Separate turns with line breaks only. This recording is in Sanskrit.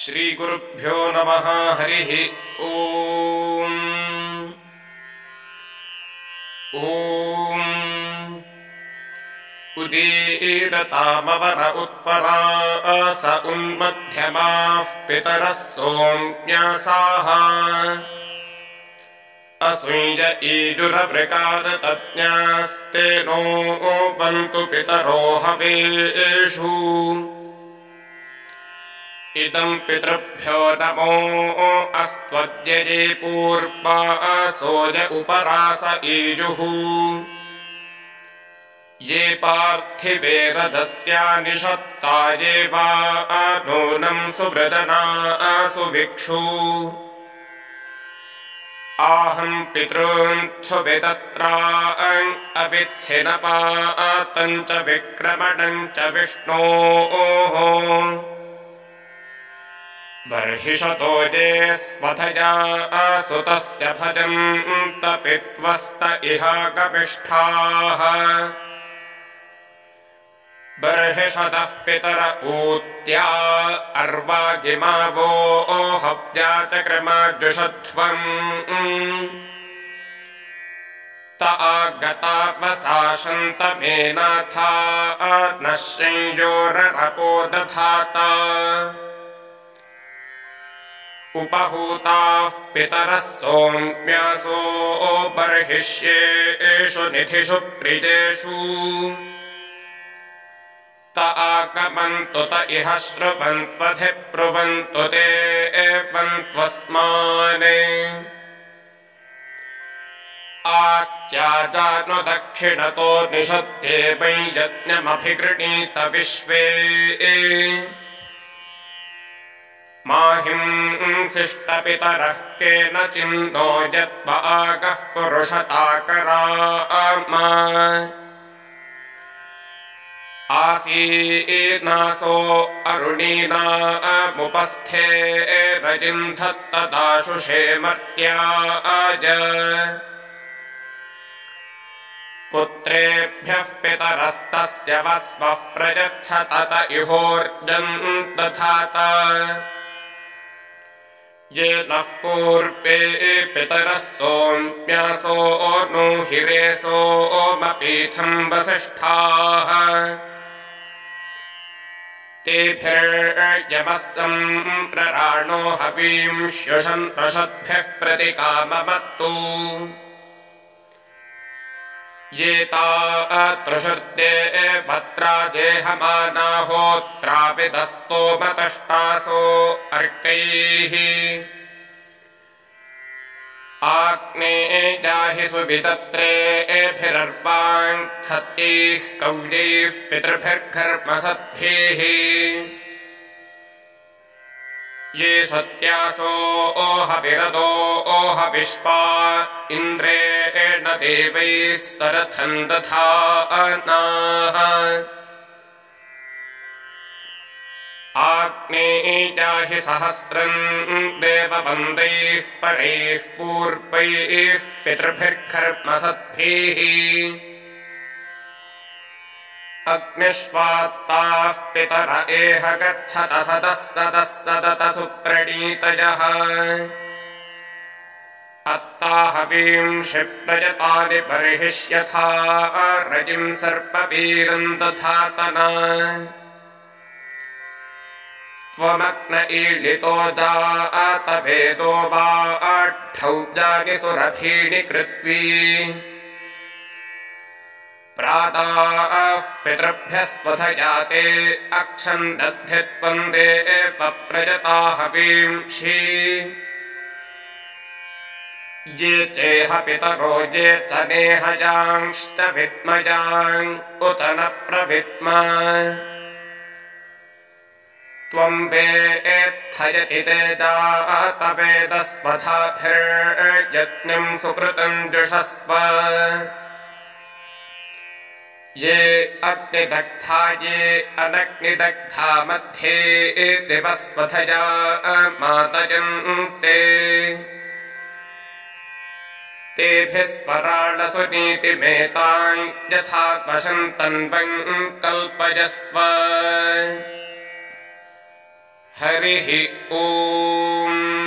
श्रीगुरुभ्यो नमः हरिः ॐ उदीरतामवर उत्परा स उन्मध्यमाः पितरः सोऽन्यासाः असूय ईजुरवृकारतज्ञास्ते नो पन्तु पितरो हवेषु इदम् पितृभ्यो नमो अस्त्वद्यये पूर्वा सोज उपरास ईजुः। ये पार्थिवेरदस्या निषत्ता ये वा नूनम् सुवृदना सुभिक्षु आहम् पितॄन्क्षुविदत्रा अविच्छिनपातम् च विक्रमणम् च विष्णोः। बर्हिषतो ये स्वधया सुतस्य भजम् तपित्वस्त इहागमिष्ठाः बर्हिषदः पितर ऊत्या अर्वागिमावो हव्या च क्रमाजुषध्वम् त आगतापसाशन्तमेनाथा न संयोररपो दधाता उपहूताः पितरः सोम्यासो बर्हिष्येषु निधिषु प्रियेषु आगमन्तु त इह श्रुवन्त्वधिब्रुवन्तु ते एवन्त्वस्माने आच्याजानु दक्षिणतो यज्ञमभिगृणीत विश्वे। माहिंसिष्टपितरः केन चिन्नो यद्वागः पुरुषताकरामा आसीनासो अरुणीनामुपस्थे रजिन्धत्तदाशुषे मर्त्याज। पुत्रेभ्यः पितरस्तस्य वस्वः प्रयच्छतत इहोर्जम् दधाता ये नः पूर्वे पितरः सोम्यासो नो हिरे सोमपीठम् वसिष्ठाः तेभिर्यमः सम्प्रराणो हवीम् श्युषन् रषद्भिः प्रतिकाममत्तु। ये तातृषुर्दे भद्रा जेहमानाहोत्राविदस्तोमतष्टासो अर्कैः आग्ने जाहि सुवितत्रेभिरर्वाङ्क्षत्यैः कौल्यैः पितृभिर्घर्मसद्भिः। ये सत्यासो ओहविरदो ओह विश्वा इन्द्रेण देवैः सरथम् दधानाः जाहि सहस्रम् देववन्दैः परैः पूर्वैः पितृभिर्घर्मसद्भिः अग्निष्वात्ताः पितर एह गच्छत सदः सदः सदत सुप्रणीतयः। अत्ताहवीम् बर्हिष्यथा रजिम् सर्पवीरम् दधातना त्वमग्न ईलितो जातवेदो वा जानि सुरभीणि कृत्वी। प्राताः पितृभ्यः स्वधयाते अक्षन्दद्धित्वम् देव प्रजताहवींषि ये चेह पितरो ये च नेहयांश्च विद्मयान् उत न प्रविद्मा त्वम् वेत्थयति ते जातवेदस्वधाभिर्यज्ञम् सुकृतम् जुषस्व। ये अग्निदग्धा ये अनग्निदग्धा मध्ये दिवस्वधया मातयन्ते। तेभिः स्वराळसु नीतिमेताम् यथा वशन्तन्वम् कल्पयस्व हरिः ॐ।